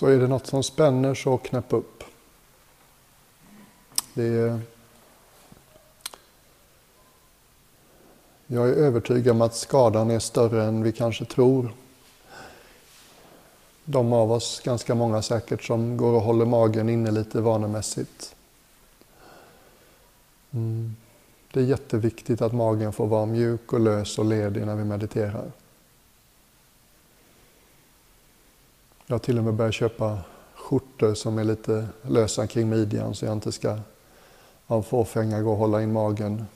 Så är det något som spänner så knäpp upp. Det är... Jag är övertygad om att skadan är större än vi kanske tror. De av oss, ganska många säkert, som går och håller magen inne lite vanemässigt. Mm. Det är jätteviktigt att magen får vara mjuk och lös och ledig när vi mediterar. Jag har till och med börjat köpa skjortor som är lite lösa kring midjan så jag inte ska av fåfänga gå och hålla in magen.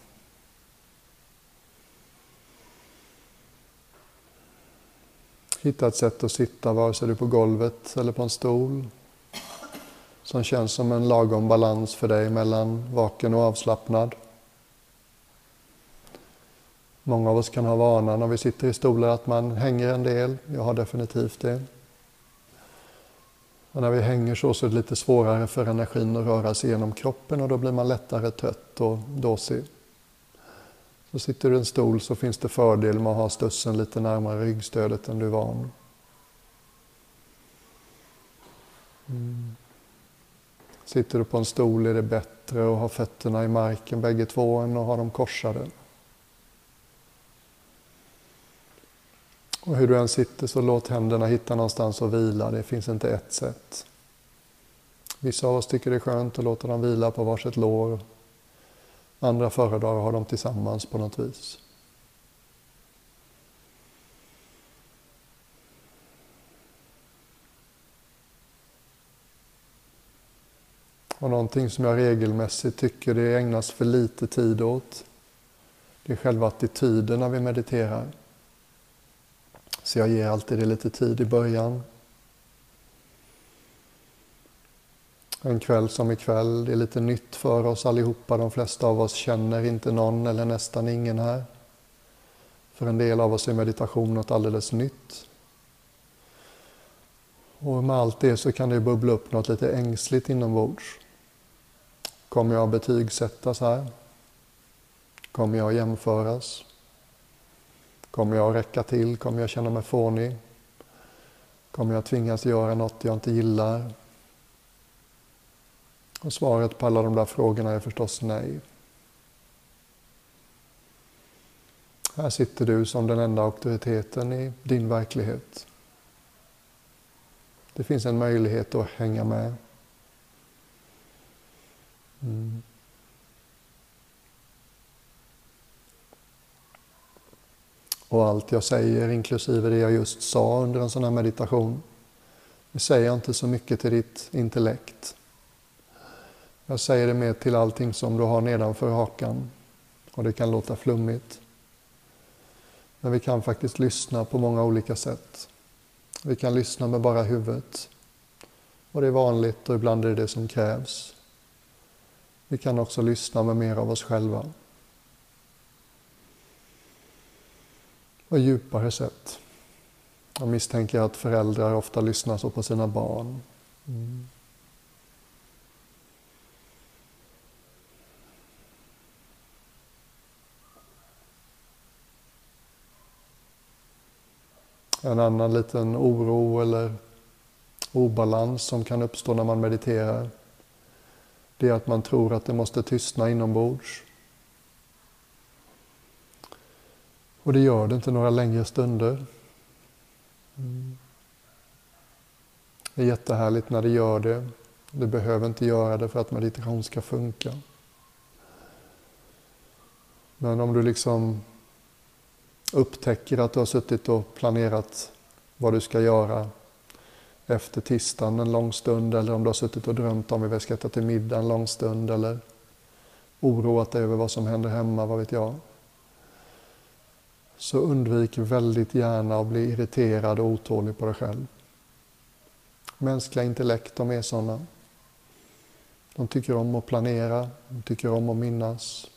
Hitta ett sätt att sitta, vare sig du är på golvet eller på en stol, som känns som en lagom balans för dig mellan vaken och avslappnad. Många av oss kan ha vanan när vi sitter i stolar att man hänger en del. Jag har definitivt det. Och när vi hänger så, så är det lite svårare för energin att röra sig genom kroppen och då blir man lättare trött och dåsig. Så sitter du i en stol så finns det fördel med att ha stussen lite närmare ryggstödet än du är van. Mm. Sitter du på en stol är det bättre att ha fötterna i marken bägge två än att ha dem korsade. Och hur du än sitter så låt händerna hitta någonstans att vila. Det finns inte ett sätt. Vissa av oss tycker det är skönt att låta dem vila på varsitt lår. Andra föredrar att ha dem tillsammans på något vis. Och någonting som jag regelmässigt tycker det ägnas för lite tid åt, det är själva attityderna vi mediterar. Så jag ger alltid det lite tid i början. En kväll som ikväll, det är lite nytt för oss allihopa. De flesta av oss känner inte någon eller nästan ingen här. För en del av oss är meditation något alldeles nytt. Och med allt det så kan det bubbla upp något lite ängsligt inombords. Kommer jag betygsättas här? Kommer jag jämföras? Kommer jag att räcka till? Kommer jag känna mig fånig? Kommer jag tvingas göra något jag inte gillar? Och svaret på alla de där frågorna är förstås nej. Här sitter du som den enda auktoriteten i din verklighet. Det finns en möjlighet att hänga med. Mm. Och allt jag säger, inklusive det jag just sa under en sån här meditation, det säger jag inte så mycket till ditt intellekt. Jag säger det mer till allting som du har nedanför hakan. Och det kan låta flummigt. Men vi kan faktiskt lyssna på många olika sätt. Vi kan lyssna med bara huvudet. Och det är vanligt och ibland är det det som krävs. Vi kan också lyssna med mer av oss själva. Och djupare sätt. Jag misstänker att föräldrar ofta lyssnar så på sina barn. Mm. En annan liten oro eller obalans som kan uppstå när man mediterar det är att man tror att det måste tystna inombords. Och det gör det inte några längre stunder. Mm. Det är jättehärligt när det gör det. Det behöver inte göra det för att meditation ska funka. Men om du liksom upptäcker att du har suttit och planerat vad du ska göra efter tisdagen en lång stund eller om du har suttit och drömt om vi ska äta till middag en lång stund eller oroat dig över vad som händer hemma, vad vet jag så undvik väldigt gärna att bli irriterad och otålig på dig själv. Mänskliga intellekt, de är sådana. De tycker om att planera, de tycker om att minnas,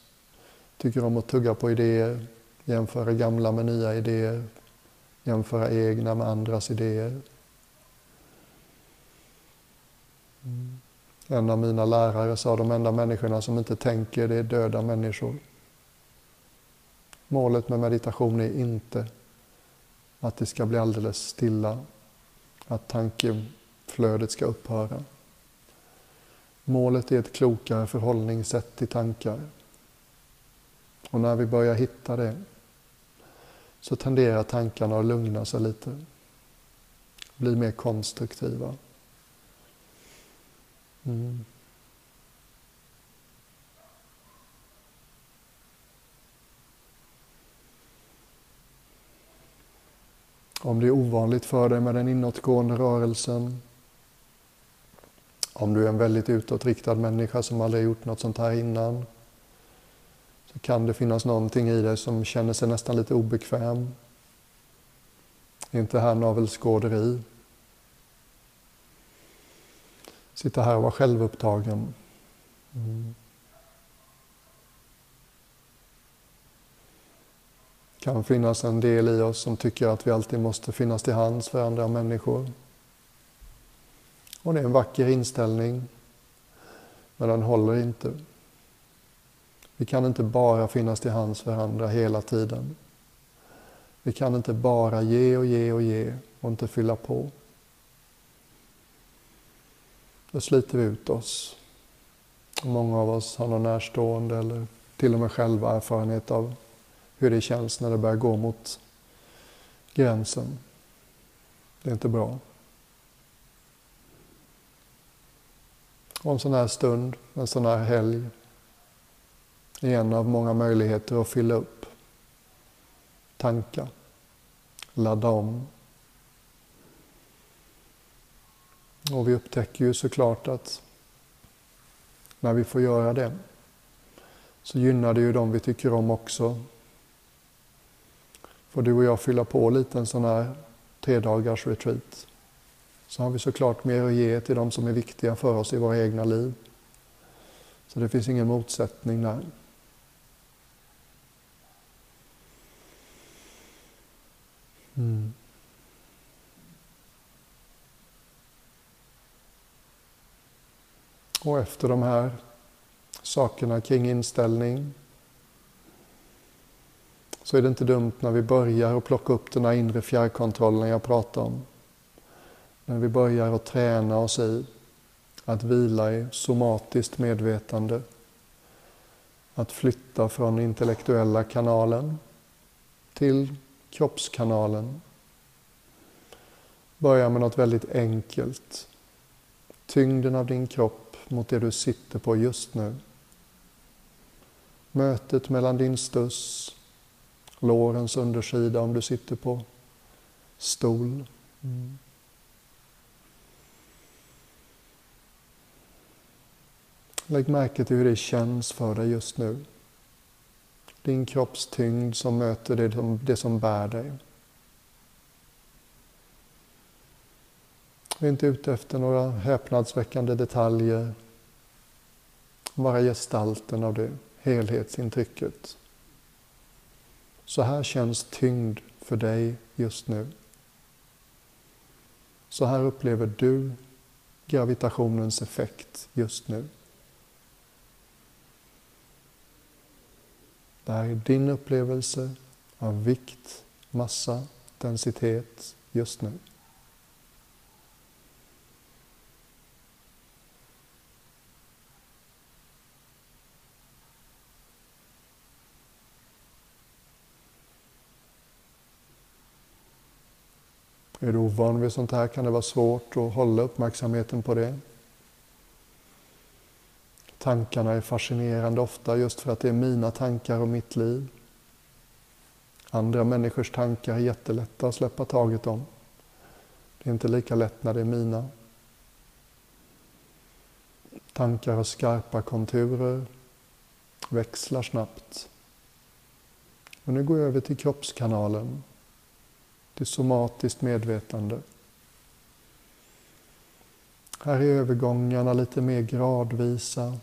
tycker om att tugga på idéer, jämföra gamla med nya idéer, jämföra egna med andras idéer. Mm. En av mina lärare sa de enda människorna som inte tänker det är döda människor. Målet med meditation är inte att det ska bli alldeles stilla, att tankeflödet ska upphöra. Målet är ett klokare förhållningssätt till tankar. Och när vi börjar hitta det så tenderar tankarna att lugna sig lite. Bli mer konstruktiva. Mm. Om det är ovanligt för dig med den inåtgående rörelsen, om du är en väldigt utåtriktad människa som aldrig gjort något sånt här innan, så kan det finnas någonting i dig som känner sig nästan lite obekväm. Är inte här navelskåderi? Sitta här och vara självupptagen. Mm. Kan finnas en del i oss som tycker att vi alltid måste finnas till hands för andra människor. Och det är en vacker inställning, men den håller inte. Vi kan inte bara finnas till hands för andra hela tiden. Vi kan inte bara ge och ge och ge och inte fylla på. Då sliter vi ut oss. Många av oss har någon närstående eller till och med själva erfarenhet av hur det känns när det börjar gå mot gränsen. Det är inte bra. Och en sån här stund, en sån här helg, är en av många möjligheter att fylla upp, tanka, ladda om. Och vi upptäcker ju såklart att när vi får göra det så gynnar det ju de vi tycker om också får du och jag fylla på lite en sån här tre dagars retreat. Så har vi såklart mer att ge till de som är viktiga för oss i våra egna liv. Så det finns ingen motsättning där. Mm. Och efter de här sakerna kring inställning, så är det inte dumt när vi börjar att plocka upp den här inre fjärrkontrollen jag pratade om. När vi börjar att träna oss i att vila i somatiskt medvetande. Att flytta från intellektuella kanalen till kroppskanalen. Börja med något väldigt enkelt. Tyngden av din kropp mot det du sitter på just nu. Mötet mellan din stuss lårens undersida om du sitter på stol. Mm. Lägg märke till hur det känns för dig just nu. Din kroppstyngd som möter det som, det som bär dig. Vi är inte ute efter några häpnadsväckande detaljer. Bara gestalten av det helhetsintrycket. Så här känns tyngd för dig just nu. Så här upplever du gravitationens effekt just nu. Det här är din upplevelse av vikt, massa, densitet just nu. Är du ovan vid sånt här kan det vara svårt att hålla uppmärksamheten på det. Tankarna är fascinerande ofta just för att det är mina tankar och mitt liv. Andra människors tankar är jättelätta att släppa taget om. Det är inte lika lätt när det är mina. Tankar har skarpa konturer, växlar snabbt. Och nu går jag över till kroppskanalen till somatiskt medvetande. Här är övergångarna lite mer gradvisa.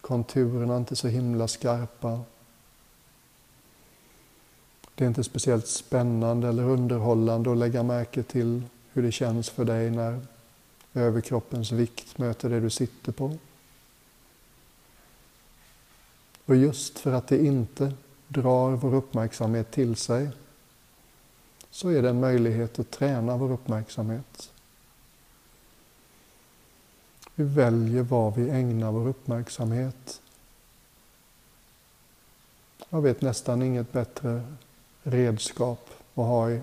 Konturerna inte så himla skarpa. Det är inte speciellt spännande eller underhållande att lägga märke till hur det känns för dig när överkroppens vikt möter det du sitter på. Och just för att det inte drar vår uppmärksamhet till sig så är det en möjlighet att träna vår uppmärksamhet. Vi väljer vad vi ägnar vår uppmärksamhet. Jag vet nästan inget bättre redskap att ha i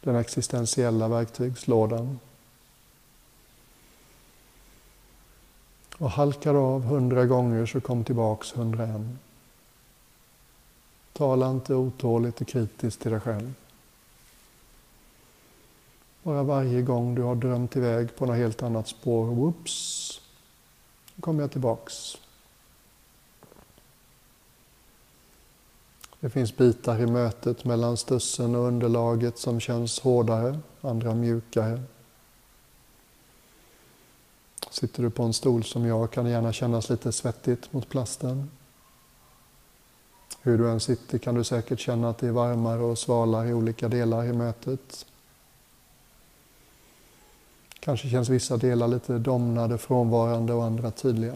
den existentiella verktygslådan. Och halkar av hundra gånger så kom tillbaks hundra en. Tala inte otåligt och kritiskt till dig själv. Bara varje gång du har drömt iväg på något helt annat spår, whoops, då kommer jag tillbaks. Det finns bitar i mötet mellan stussen och underlaget som känns hårdare, andra mjukare. Sitter du på en stol som jag kan det gärna kännas lite svettigt mot plasten. Hur du än sitter kan du säkert känna att det är varmare och svalare i olika delar i mötet. Kanske känns vissa delar lite domnade, frånvarande och andra tydliga.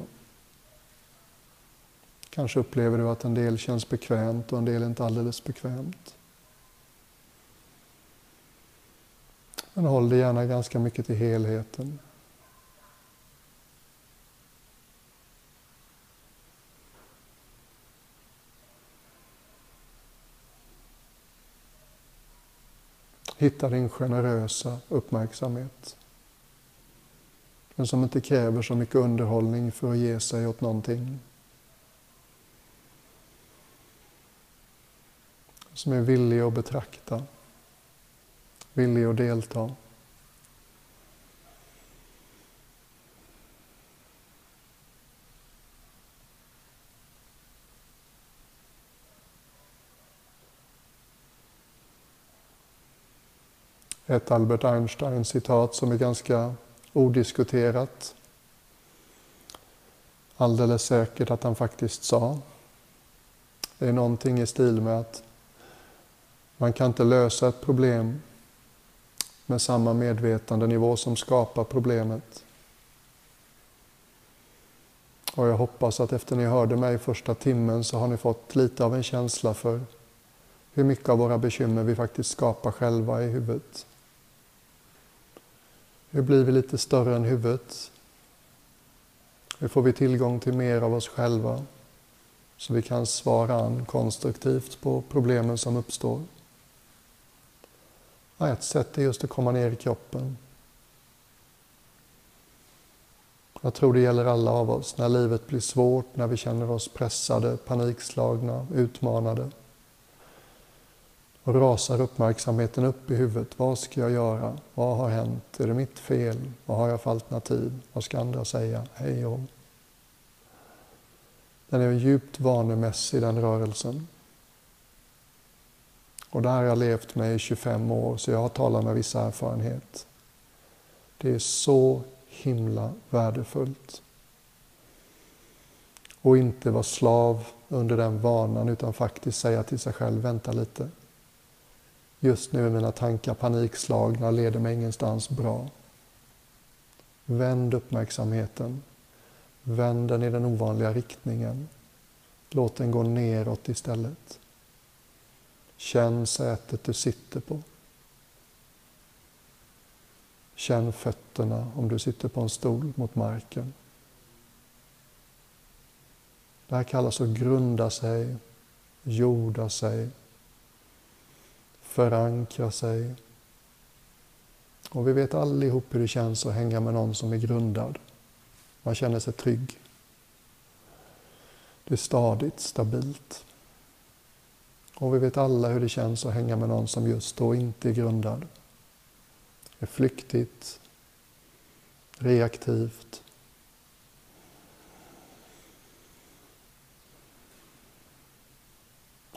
Kanske upplever du att en del känns bekvämt och en del inte alldeles bekvämt. Men håll dig gärna ganska mycket till helheten. Hitta din generösa uppmärksamhet men som inte kräver så mycket underhållning för att ge sig åt någonting. Som är villig att betrakta, villig att delta. Ett Albert Einstein-citat som är ganska odiskuterat. Alldeles säkert att han faktiskt sa. Det är någonting i stil med att man kan inte lösa ett problem med samma medvetandenivå som skapar problemet. Och jag hoppas att efter ni hörde mig första timmen så har ni fått lite av en känsla för hur mycket av våra bekymmer vi faktiskt skapar själva i huvudet. Hur blir vi lite större än huvudet? Hur får vi tillgång till mer av oss själva så vi kan svara an konstruktivt på problemen som uppstår? Ja, ett sätt är just att komma ner i kroppen. Jag tror det gäller alla av oss. När livet blir svårt, när vi känner oss pressade, panikslagna, utmanade. Och rasar uppmärksamheten upp i huvudet. Vad ska jag göra? Vad har hänt? Är det mitt fel? Vad har jag för alternativ? Vad ska andra säga? Hej och Den är djupt vanemässig, den rörelsen. Och det här har jag levt med i 25 år, så jag har talat med viss erfarenhet. Det är så himla värdefullt. Och inte vara slav under den vanan, utan faktiskt säga till sig själv, vänta lite. Just nu är mina tankar panikslagna, leder mig ingenstans bra. Vänd uppmärksamheten. Vänd den i den ovanliga riktningen. Låt den gå neråt istället. Känn sätet du sitter på. Känn fötterna om du sitter på en stol mot marken. Det här kallas att grunda sig, jorda sig, förankra sig. Och vi vet allihop hur det känns att hänga med någon som är grundad. Man känner sig trygg. Det är stadigt, stabilt. Och vi vet alla hur det känns att hänga med någon som just då inte är grundad. Det är flyktigt, reaktivt.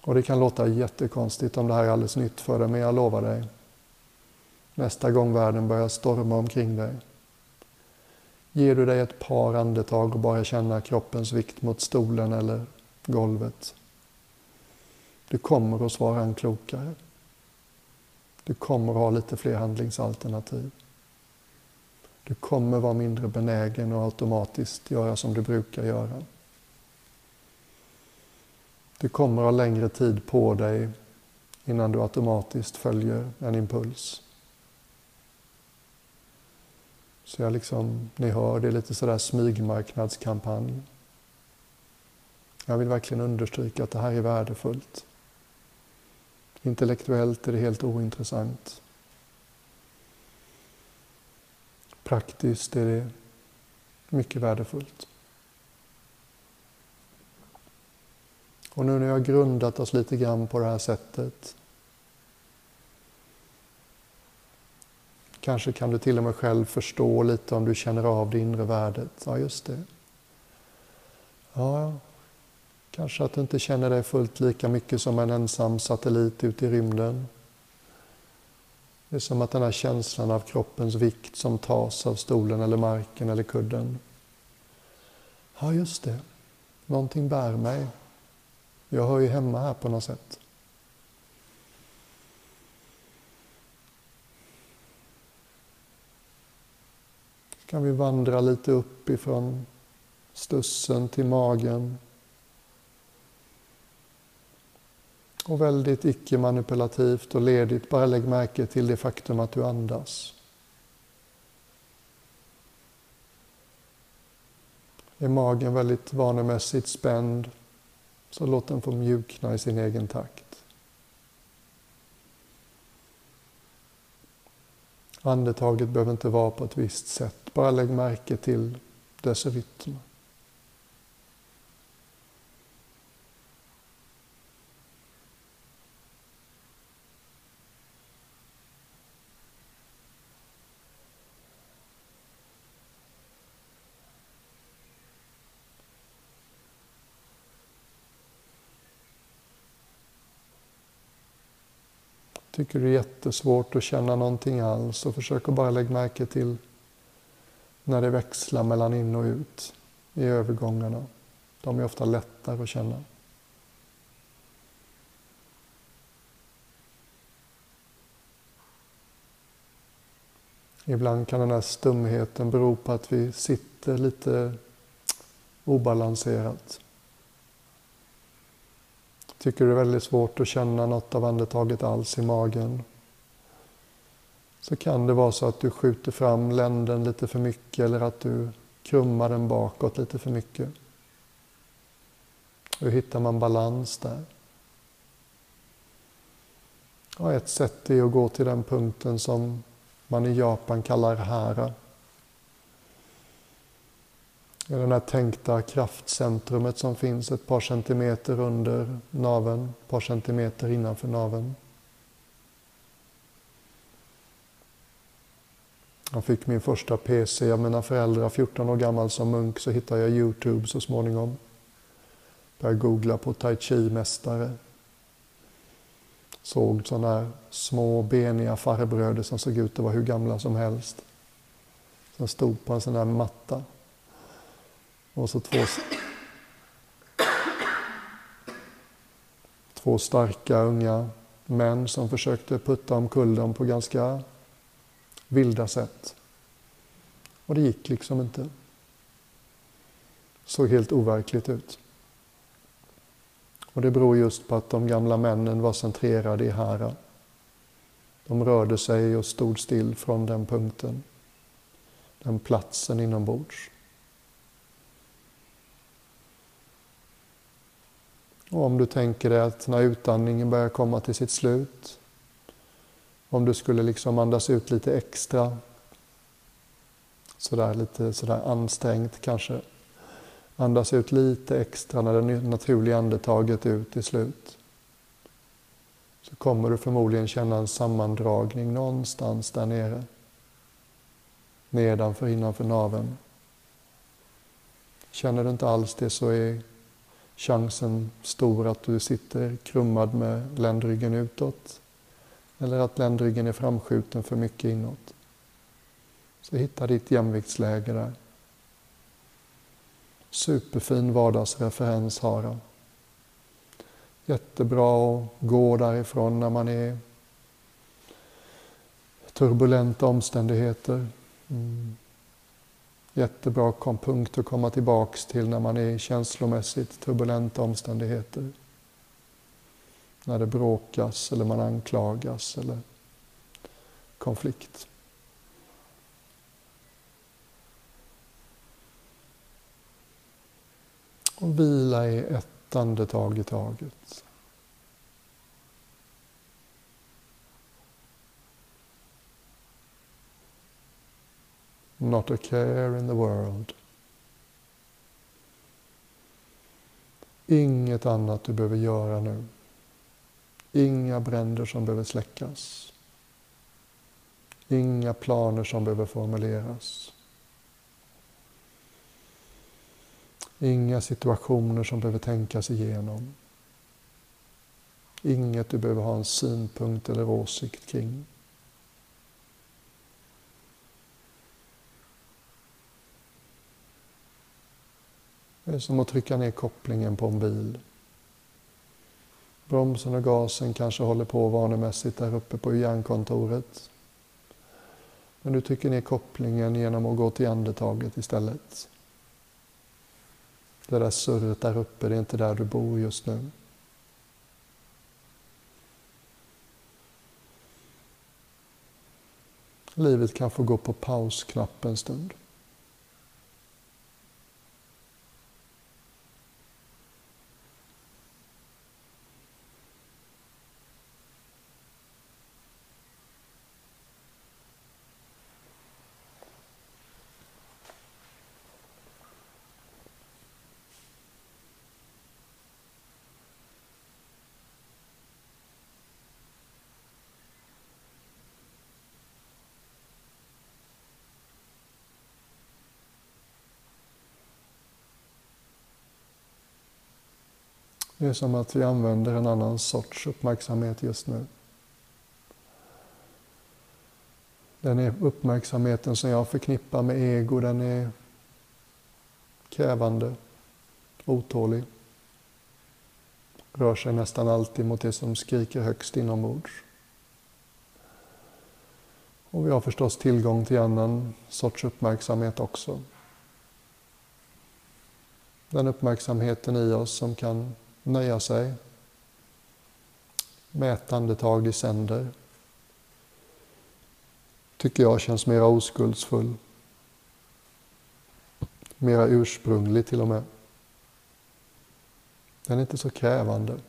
Och det kan låta jättekonstigt om det här är alldeles nytt för dig, men jag lovar dig. Nästa gång världen börjar storma omkring dig. Ger du dig ett par andetag och bara känna kroppens vikt mot stolen eller golvet du kommer att svara en klokare. Du kommer att ha lite fler handlingsalternativ. Du kommer vara mindre benägen att automatiskt göra som du brukar göra. Du kommer ha längre tid på dig innan du automatiskt följer en impuls. Så jag liksom, ni hör, det är lite sådär smygmarknadskampanj. Jag vill verkligen understryka att det här är värdefullt. Intellektuellt är det helt ointressant. Praktiskt är det mycket värdefullt. Och nu när jag grundat oss lite grann på det här sättet Kanske kan du till och med själv förstå lite om du känner av det inre värdet. Ja, just det. Ja, kanske att du inte känner dig fullt lika mycket som en ensam satellit ute i rymden. Det är som att den här känslan av kroppens vikt som tas av stolen eller marken eller kudden. Ja, just det. Någonting bär mig. Jag hör ju hemma här på något sätt. kan vi vandra lite upp ifrån stussen till magen. Och väldigt icke-manipulativt och ledigt, bara lägg märke till det faktum att du andas. Är magen väldigt vanemässigt spänd, så låt den få mjukna i sin egen takt. Andetaget behöver inte vara på ett visst sätt. Bara lägg märke till dess rytm. Tycker du det är jättesvårt att känna någonting alls så försök att bara lägga märke till när det växlar mellan in och ut i övergångarna. De är ofta lättare att känna. Ibland kan den här stumheten bero på att vi sitter lite obalanserat. Tycker det är väldigt svårt att känna något av andetaget alls i magen. Så kan det vara så att du skjuter fram länden lite för mycket eller att du krummar den bakåt lite för mycket. Hur hittar man balans där? Och ett sätt är att gå till den punkten som man i Japan kallar hara. Det är det här tänkta kraftcentrumet som finns ett par centimeter under naven, ett par centimeter innanför naven. Jag fick min första PC av mina föräldrar, 14 år gammal som munk, så hittade jag Youtube så småningom. Började googla på tai chi-mästare. Såg sådana här små beniga farbröder som såg ut att vara hur gamla som helst. Som stod på en sån här matta. Och så två, två starka unga män som försökte putta omkull dem på ganska vilda sätt. Och det gick liksom inte. Såg helt overkligt ut. Och det beror just på att de gamla männen var centrerade i Hara. De rörde sig och stod still från den punkten, den platsen inombords. Och om du tänker dig att när utandningen börjar komma till sitt slut, om du skulle liksom andas ut lite extra, sådär lite sådär ansträngt kanske, andas ut lite extra när det naturliga andetaget ut är slut, så kommer du förmodligen känna en sammandragning någonstans där nere, nedanför, innanför naveln. Känner du inte alls det så är chansen stor att du sitter krummad med ländryggen utåt eller att ländryggen är framskjuten för mycket inåt. Så hitta ditt jämviktsläge där. Superfin vardagsreferens Hara. Jättebra att gå därifrån när man är turbulenta omständigheter. Mm jättebra punkt att komma tillbaks till när man är i känslomässigt turbulenta omständigheter. När det bråkas eller man anklagas eller konflikt. Och vila i ett andetag i taget. Not a care in the world. Inget annat du behöver göra nu. Inga bränder som behöver släckas. Inga planer som behöver formuleras. Inga situationer som behöver tänkas igenom. Inget du behöver ha en synpunkt eller åsikt kring. Det är som att trycka ner kopplingen på en bil. Bromsen och gasen kanske håller på vanemässigt där uppe på hjärnkontoret. Men du trycker ner kopplingen genom att gå till andetaget istället. Det där surret där uppe, det är inte där du bor just nu. Livet kan få gå på pausknapp en stund. Det är som att vi använder en annan sorts uppmärksamhet just nu. Den är uppmärksamheten som jag förknippar med ego, den är krävande, otålig. Rör sig nästan alltid mot det som skriker högst inombords. Och vi har förstås tillgång till annan sorts uppmärksamhet också. Den uppmärksamheten i oss som kan nöja sig med ett andetag i sänder. Tycker jag känns mera oskuldsfull. Mera ursprunglig till och med. Den är inte så krävande.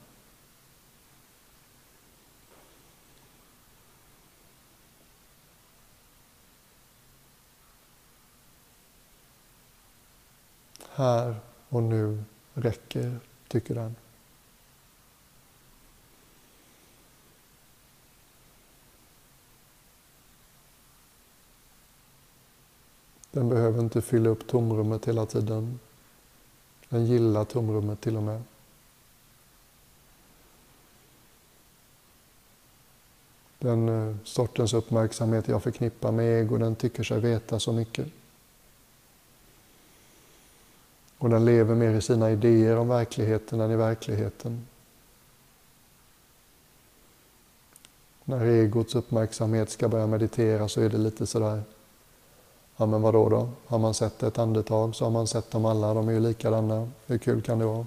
Här och nu räcker, tycker den. Den behöver inte fylla upp tomrummet hela tiden. Den gillar tomrummet till och med. Den eh, sortens uppmärksamhet jag förknippar med ego, den tycker sig veta så mycket. Och den lever mer i sina idéer om verkligheten än i verkligheten. När egots uppmärksamhet ska börja meditera så är det lite sådär Ja men vadå då? Har man sett ett andetag så har man sett dem alla, de är ju likadana. Hur kul kan det vara?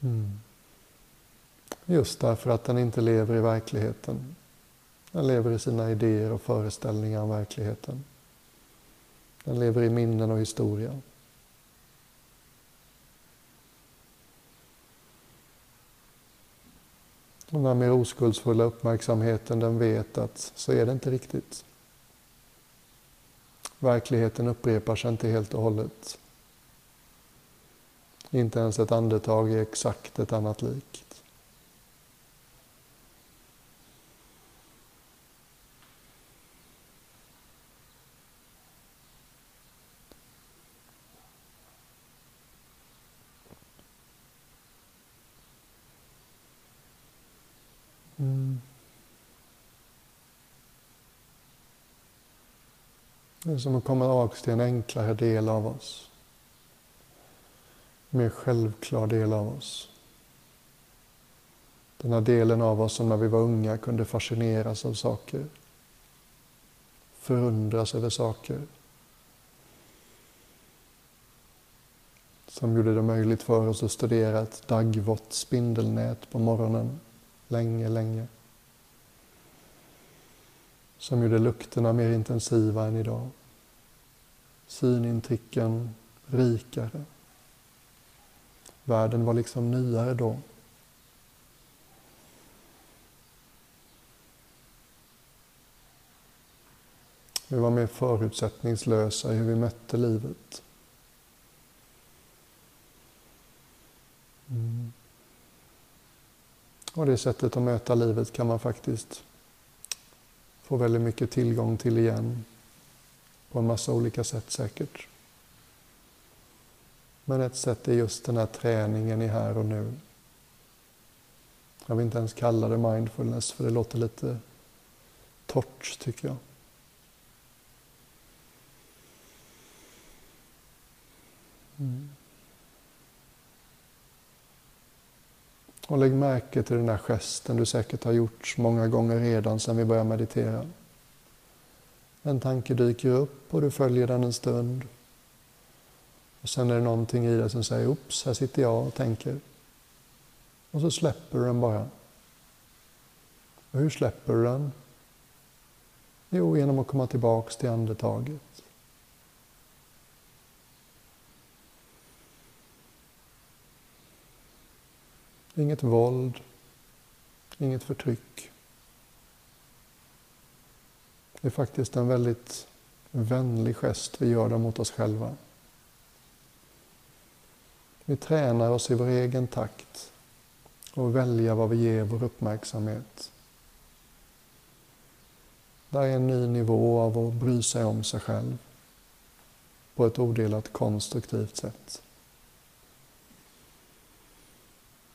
Mm. Just därför att den inte lever i verkligheten. Den lever i sina idéer och föreställningar om verkligheten. Den lever i minnen och historia. Den här mer oskuldsfulla uppmärksamheten, den vet att så är det inte riktigt. Verkligheten upprepar sig inte helt och hållet. Inte ens ett andetag är exakt ett annat lik. Som att komma till en enklare del av oss. en Mer självklar del av oss. Den här delen av oss som när vi var unga kunde fascineras av saker. Förundras över saker. Som gjorde det möjligt för oss att studera ett daggvått spindelnät på morgonen länge, länge som gjorde lukterna mer intensiva än idag. Synintrycken rikare. Världen var liksom nyare då. Vi var mer förutsättningslösa i hur vi mötte livet. Mm. Och det sättet att möta livet kan man faktiskt få väldigt mycket tillgång till igen. På en massa olika sätt säkert. Men ett sätt är just den här träningen i här och nu. Jag vill inte ens kalla det mindfulness för det låter lite torrt tycker jag. Mm. Och lägg märke till den här gesten du säkert har gjort många gånger redan sedan vi började meditera. En tanke dyker upp och du följer den en stund. Och sen är det någonting i dig som säger Oops, här sitter jag och tänker. Och så släpper du den bara. Och hur släpper du den? Jo, genom att komma tillbaks till andetaget. Inget våld, inget förtryck. Det är faktiskt en väldigt vänlig gest vi gör det mot oss själva. Vi tränar oss i vår egen takt och välja vad vi ger vår uppmärksamhet. Det är en ny nivå av att bry sig om sig själv på ett odelat konstruktivt sätt.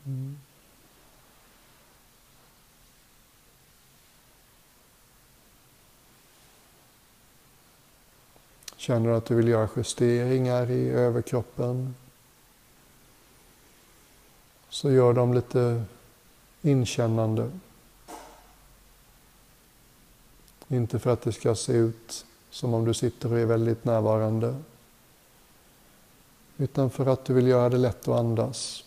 Mm. Känner du att du vill göra justeringar i överkroppen så gör dem lite inkännande. Inte för att det ska se ut som om du sitter och är väldigt närvarande utan för att du vill göra det lätt att andas.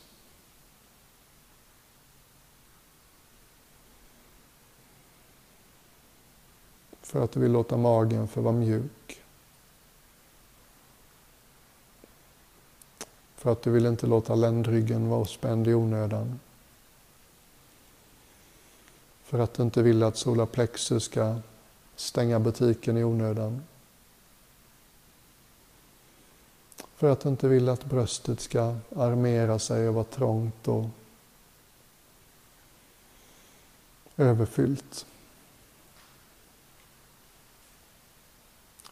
För att du vill låta magen få vara mjuk. För att du vill inte låta ländryggen vara spänd i onödan. För att du inte vill att solarplexus ska stänga butiken i onödan. För att du inte vill att bröstet ska armera sig och vara trångt och överfyllt.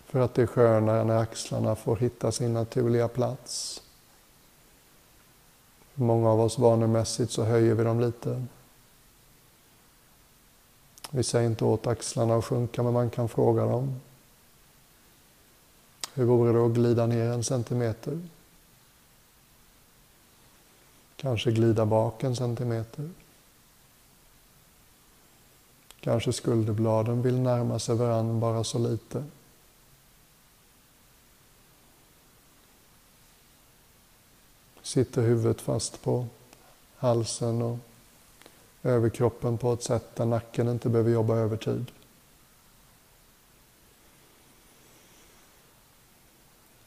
För att det är skönare när axlarna får hitta sin naturliga plats. Många av oss vanemässigt så höjer vi dem lite. Vi säger inte åt axlarna att sjunka, men man kan fråga dem. Hur vore det att glida ner en centimeter? Kanske glida bak en centimeter. Kanske skulderbladen vill närma sig varann bara så lite. Sitter huvudet fast på halsen och överkroppen på ett sätt där nacken inte behöver jobba övertid.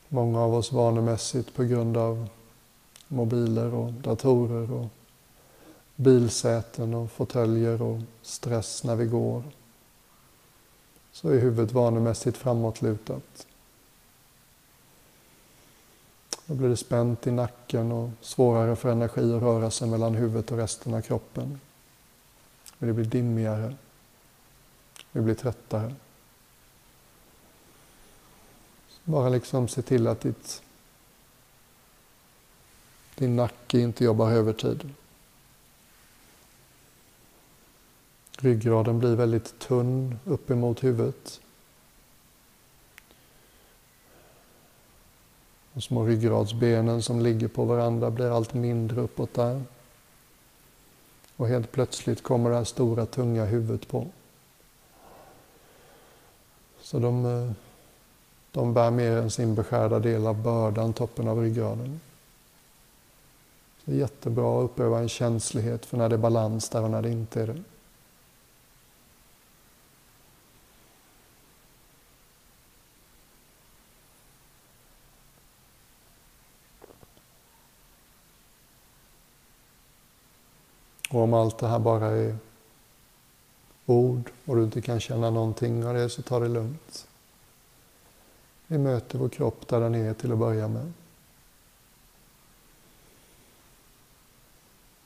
Många av oss vanemässigt på grund av mobiler och datorer och bilsäten och fåtöljer och stress när vi går så är huvudet vanemässigt framåtlutat. Då blir det spänt i nacken och svårare för energi att röra sig mellan huvudet och resten av kroppen. Det blir dimmigare. Vi blir tröttare. Bara liksom se till att ditt, din nacke inte jobbar övertid. Ryggraden blir väldigt tunn uppemot huvudet. De små ryggradsbenen som ligger på varandra blir allt mindre uppåt där. Och helt plötsligt kommer det här stora tunga huvudet på. Så de, eh, de bär mer än sin beskärda del av bördan, toppen av ryggraden. Det är jättebra att uppleva en känslighet för när det är balans där och när det inte är det. Och om allt det här bara är ord och du inte kan känna någonting av det så ta det lugnt. Vi möter vår kropp där den är till att börja med.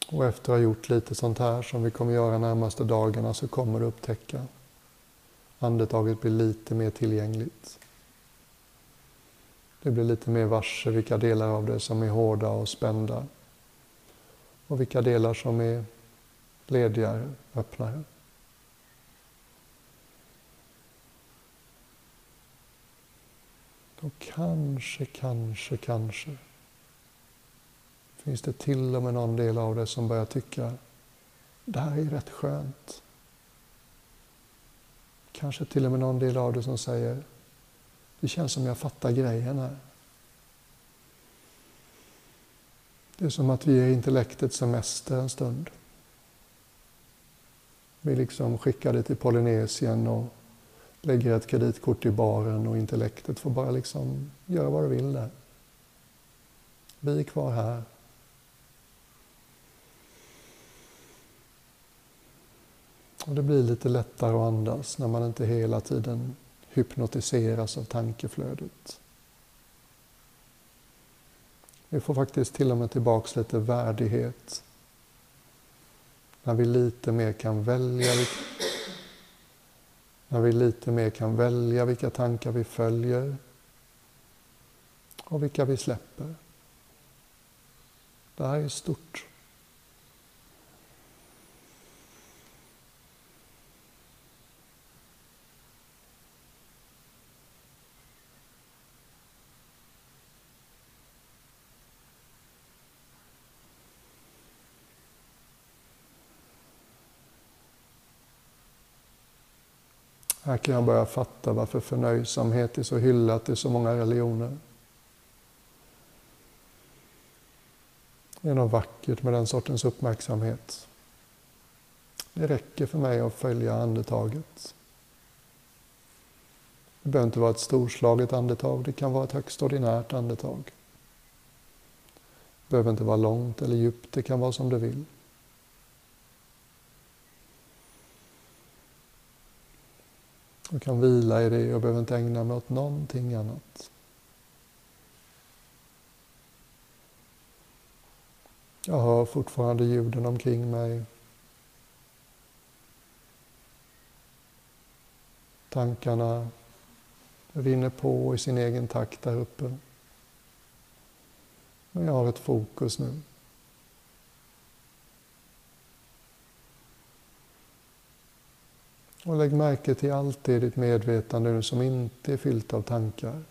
Och efter att ha gjort lite sånt här som vi kommer göra närmaste dagarna så kommer du upptäcka andetaget blir lite mer tillgängligt. Det blir lite mer varse vilka delar av det som är hårda och spända och vilka delar som är ledigare, öppnare. Och kanske, kanske, kanske finns det till och med någon del av det som börjar tycka det här är rätt skönt. Kanske till och med någon del av det som säger det känns som jag fattar grejen här. Det är som att vi är intellektets semester en stund. Vi liksom skickade till Polynesien och lägger ett kreditkort i baren och intellektet får bara liksom göra vad det vill där. Vi är kvar här. Och det blir lite lättare att andas när man inte hela tiden hypnotiseras av tankeflödet. Vi får faktiskt till och med tillbaks lite värdighet. När vi lite mer kan välja när vi lite mer kan välja vilka tankar vi följer och vilka vi släpper. Det här är stort. Här kan jag börja fatta varför förnöjsamhet är så hyllat i så många religioner. Det är något vackert med den sortens uppmärksamhet. Det räcker för mig att följa andetaget. Det behöver inte vara ett storslaget andetag, det kan vara ett högst ordinärt andetag. Det behöver inte vara långt eller djupt, det kan vara som du vill. Jag kan vila i det, jag behöver inte ägna mig åt någonting annat. Jag hör fortfarande ljuden omkring mig. Tankarna rinner på i sin egen takt där uppe. Men jag har ett fokus nu. Och lägg märke till allt det i ditt medvetande som inte är fyllt av tankar.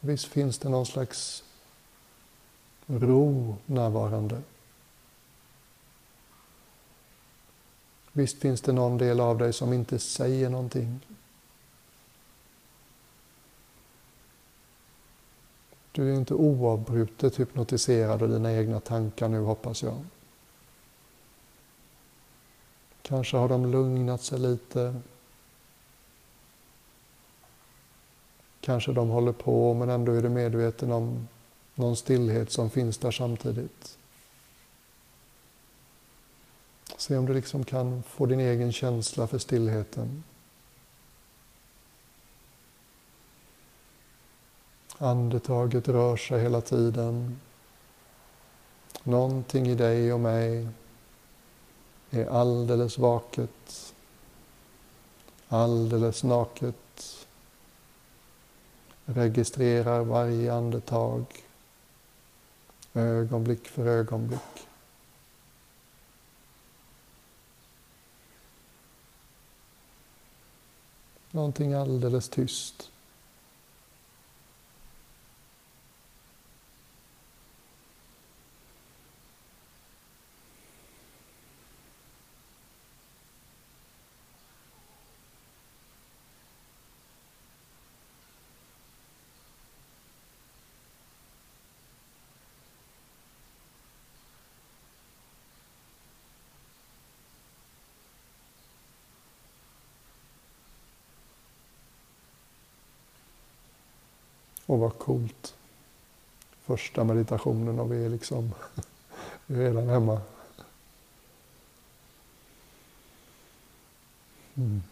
Visst finns det någon slags ro närvarande. Visst finns det någon del av dig som inte säger någonting. Du är inte oavbrutet hypnotiserad av dina egna tankar nu hoppas jag. Kanske har de lugnat sig lite. Kanske de håller på men ändå är du medveten om någon stillhet som finns där samtidigt. Se om du liksom kan få din egen känsla för stillheten. Andetaget rör sig hela tiden. Någonting i dig och mig är alldeles vaket, alldeles naket, registrerar varje andetag, ögonblick för ögonblick. Någonting alldeles tyst. Och vad coolt. Första meditationen och vi är liksom vi är redan hemma. Mm.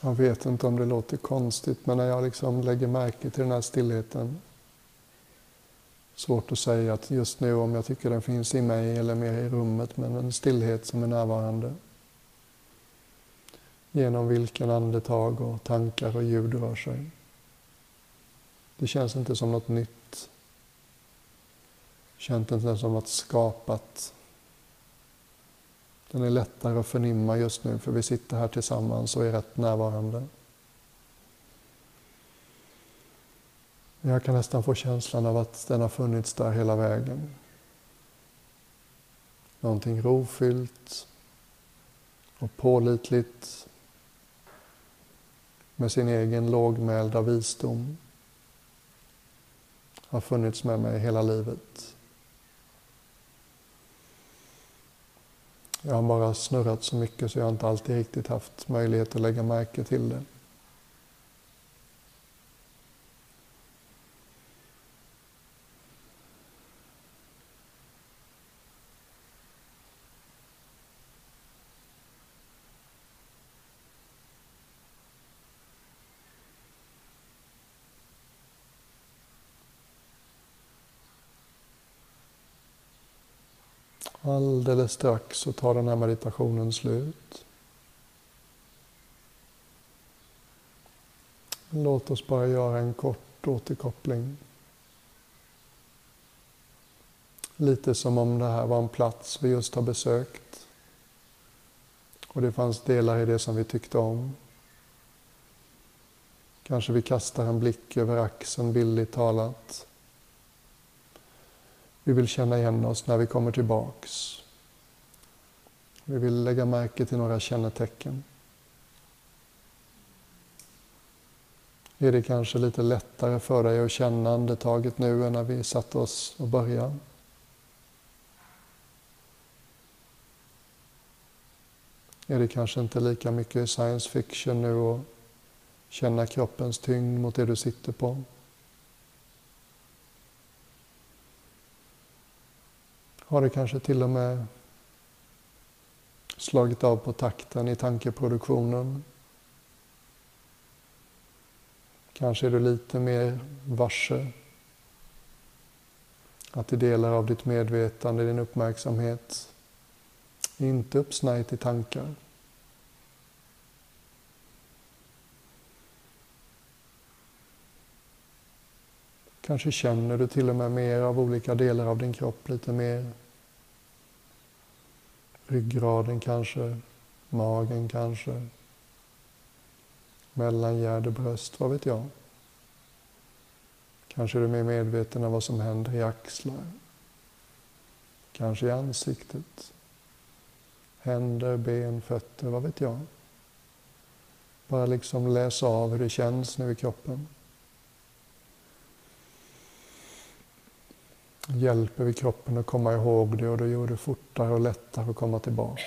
Jag vet inte om det låter konstigt, men när jag liksom lägger märke till den här stillheten. Svårt att säga att just nu om jag tycker den finns i mig eller mer i rummet, men en stillhet som är närvarande. Genom vilken andetag och tankar och ljud rör sig. Det känns inte som något nytt. Känns inte som något skapat. Den är lättare att förnimma just nu för vi sitter här tillsammans och är rätt närvarande. Jag kan nästan få känslan av att den har funnits där hela vägen. Någonting rofyllt och pålitligt med sin egen lågmälda visdom har funnits med mig hela livet. Jag har bara snurrat så mycket så jag har inte alltid riktigt haft möjlighet att lägga märke till det. Alldeles strax så tar den här meditationen slut. Låt oss bara göra en kort återkoppling. Lite som om det här var en plats vi just har besökt. Och det fanns delar i det som vi tyckte om. Kanske vi kastar en blick över axeln, bildligt talat. Vi vill känna igen oss när vi kommer tillbaks. Vi vill lägga märke till några kännetecken. Är det kanske lite lättare för dig att känna andetaget nu än när vi satte oss och började? Är det kanske inte lika mycket science fiction nu att känna kroppens tyngd mot det du sitter på? Har det kanske till och med slagit av på takten i tankeproduktionen? Kanske är du lite mer varse att i delar av ditt medvetande, din uppmärksamhet, inte uppsnärjt i tankar. Kanske känner du till och med mer av olika delar av din kropp, lite mer. Ryggraden kanske, magen kanske, mellangärde, bröst, vad vet jag. Kanske är du mer medveten om vad som händer i axlar. Kanske i ansiktet. Händer, ben, fötter, vad vet jag. Bara liksom läs av hur det känns nu i kroppen. Hjälper vi kroppen att komma ihåg det och då gör det fortare och lättare att komma tillbaks.